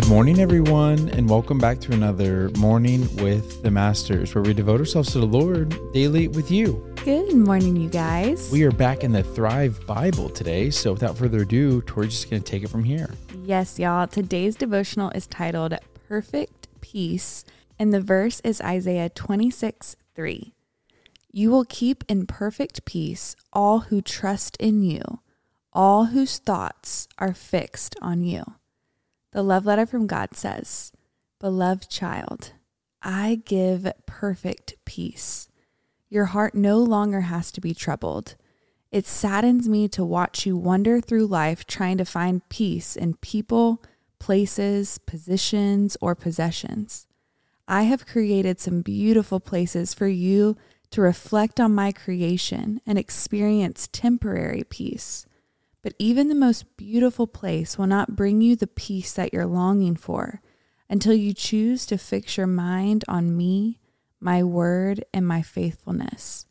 Good morning, everyone, and welcome back to another Morning with the Masters, where we devote ourselves to the Lord daily with you. Good morning, you guys. We are back in the Thrive Bible today, so without further ado, Tori's just going to take it from here. yes, y'all. Today's devotional is titled Perfect Peace, and the verse is Isaiah 26 3. You will keep in perfect peace all who trust in you, all whose thoughts are fixed on you. The love letter from God says, Beloved child, I give perfect peace. Your heart no longer has to be troubled. It saddens me to watch you wander through life trying to find peace in people, places, positions, or possessions. I have created some beautiful places for you to reflect on my creation and experience temporary peace. But even the most beautiful place will not bring you the peace that you're longing for until you choose to fix your mind on me, my word, and my faithfulness.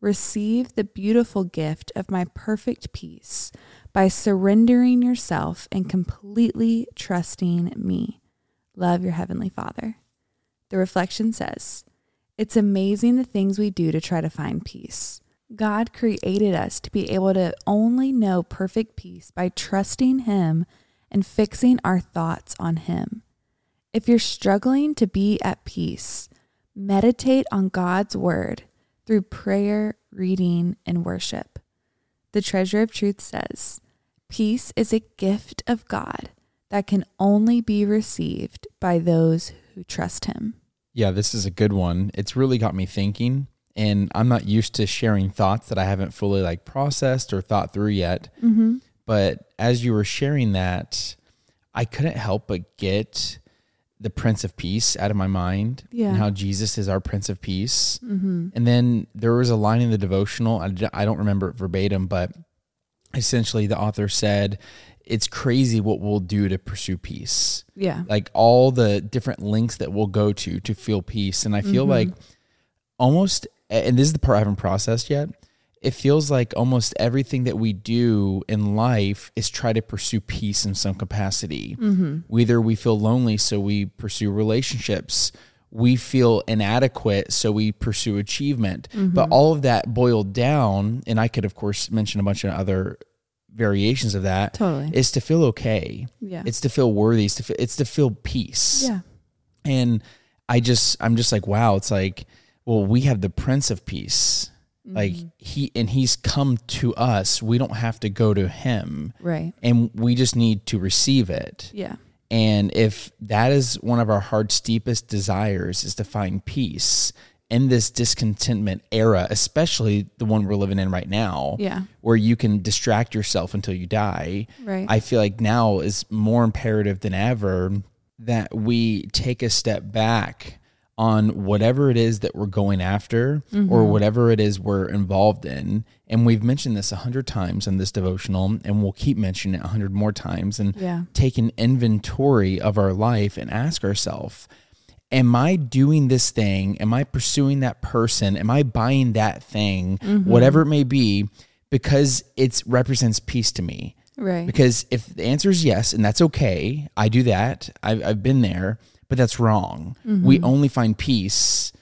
Receive the beautiful gift of my perfect peace by surrendering yourself and completely trusting me. Love your Heavenly Father. The reflection says, It's amazing the things we do to try to find peace. God created us to be able to only know perfect peace by trusting Him and fixing our thoughts on Him. If you're struggling to be at peace, meditate on God's Word through prayer, reading, and worship. The Treasure of Truth says, Peace is a gift of God that can only be received by those who trust Him. Yeah, this is a good one. It's really got me thinking, and I'm not used to sharing thoughts that I haven't fully like processed or thought through yet. Mm-hmm. But as you were sharing that, I couldn't help but get the Prince of Peace out of my mind Yeah. and how Jesus is our Prince of Peace. Mm-hmm. And then there was a line in the devotional, I don't remember it verbatim, but essentially the author said, It's crazy what we'll do to pursue peace. Yeah. Like all the different links that we'll go to to feel peace. And I feel Mhm. like almost, and this is the part I haven't processed yet. It feels like almost everything that we do in life is try to pursue peace in some capacity. Mm-hmm. Either we feel lonely, so we pursue relationships. We feel inadequate, so we pursue achievement. But Mm-hmm. all of that boiled down, and I could, of course, mention a bunch of other variations of that, Totally. is to feel okay. yeah. It's to feel worthy. It's to feel, it's to feel peace. yeah. And I just, I'm just like, wow. It's like, well, we have the Prince of Peace. Like Mm-hmm. he, and he's come to us. We don't have to go to him, Right. and we just need to receive it. Yeah. And if that is one of our heart's deepest desires is to find peace in this discontentment era, especially the one we're living in right now, Yeah. where you can distract yourself until you die. Right. I feel like now is more imperative than ever that we take a step back on whatever it is that we're going after Mm-hmm. or whatever it is we're involved in. And we've mentioned this a hundred times in this devotional, and we'll keep mentioning it a hundred more times. And Yeah. take an inventory of our life and ask ourselves, am I doing this thing? Am I pursuing that person? Am I buying that thing? Whatever it may be, because it represents peace to me. Right. Because if the answer is yes, and that's okay, I do that. I've, I've been there, but that's wrong. We mm-hmm. only find peace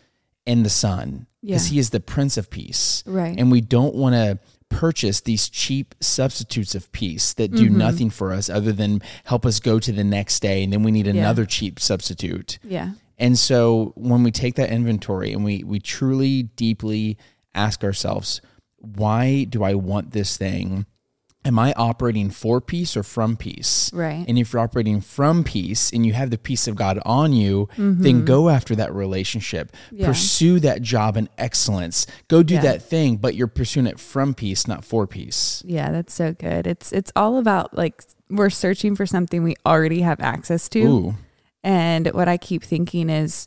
in the Son because Yeah. He is the Prince of Peace. Right. And we don't want to purchase these cheap substitutes of peace that do mm-hmm. nothing for us other than help us go to the next day. And then we need another cheap substitute. yeah. And so when we take that inventory and we we truly deeply ask ourselves, why do I want this thing? Am I operating for peace or from peace? Right. And if you're operating from peace and you have the peace of God on you, then go after that relationship. Mm-hmm. Yeah. Pursue that job in excellence. Go do Yeah. that thing, but you're pursuing it from peace, not for peace. Yeah, that's so good. It's it's all about like we're searching for something we already have access to. Ooh. And what I keep thinking is,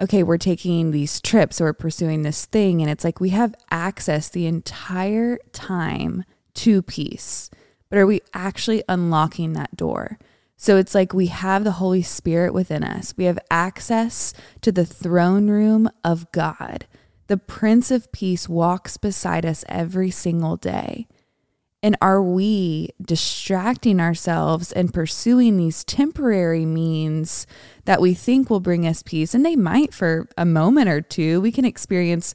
okay, we're taking these trips or pursuing this thing, and it's like we have access the entire time to peace. But are we actually unlocking that door? So it's like we have the Holy Spirit within us. We have access to the throne room of God. The Prince of Peace walks beside us every single day. And are we distracting ourselves and pursuing these temporary means that we think will bring us peace? And they might for a moment or two. We can experience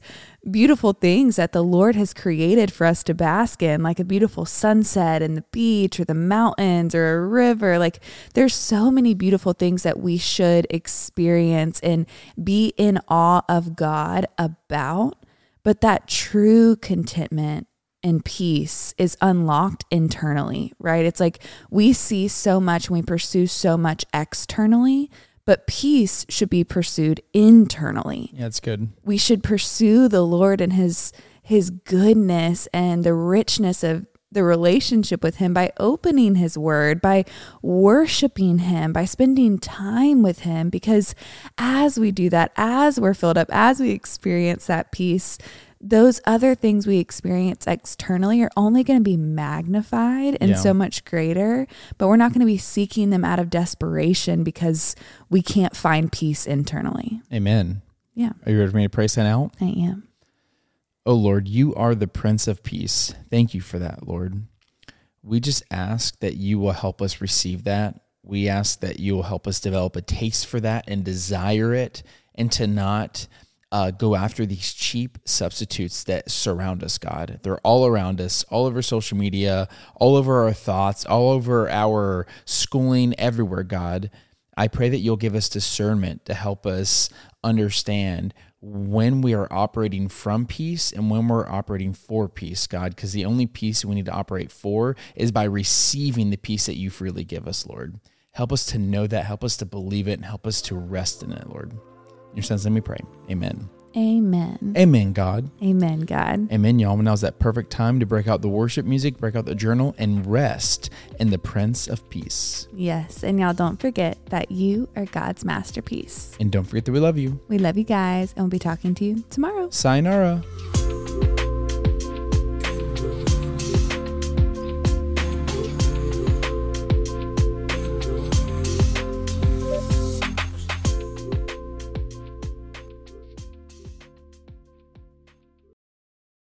beautiful things that the Lord has created for us to bask in, like a beautiful sunset and the beach or the mountains or a river. Like there's so many beautiful things that we should experience and be in awe of God about. But that true contentment and peace is unlocked internally, right? It's like we see so much and we pursue so much externally, but peace should be pursued internally. Yeah, that's good. We should pursue the Lord and his his goodness and the richness of the relationship with him by opening his word, by worshiping him, by spending time with him because as we do that, as we're filled up, as we experience that peace, those other things we experience externally are only going to be magnified and Yeah. so much greater, but we're not going to be seeking them out of desperation because we can't find peace internally. Amen. Yeah, Are you ready for me to pray sign out? I am. Oh Lord, you are the Prince of Peace. Thank you for that, Lord. We just ask that you will help us receive that. We ask that you will help us develop a taste for that and desire it and to not uh, go after these cheap substitutes that surround us, God. They're all around us, all over social media, all over our thoughts, all over our schooling, everywhere, God. I pray that you'll give us discernment to help us understand when we are operating from peace and when we're operating for peace, God, because the only peace we need to operate for is by receiving the peace that you freely give us, Lord. Help us to know that, help us to believe it, and help us to rest in it, Lord. In your son's name we pray. Amen. Amen. Amen, God. Amen, God. Amen, y'all. Now's that perfect time to break out the worship music, break out the journal, and rest in the Prince of Peace. Yes. And y'all don't forget that you are God's masterpiece. And don't forget that we love you. We love you guys, and we'll be talking to you tomorrow. Sayonara.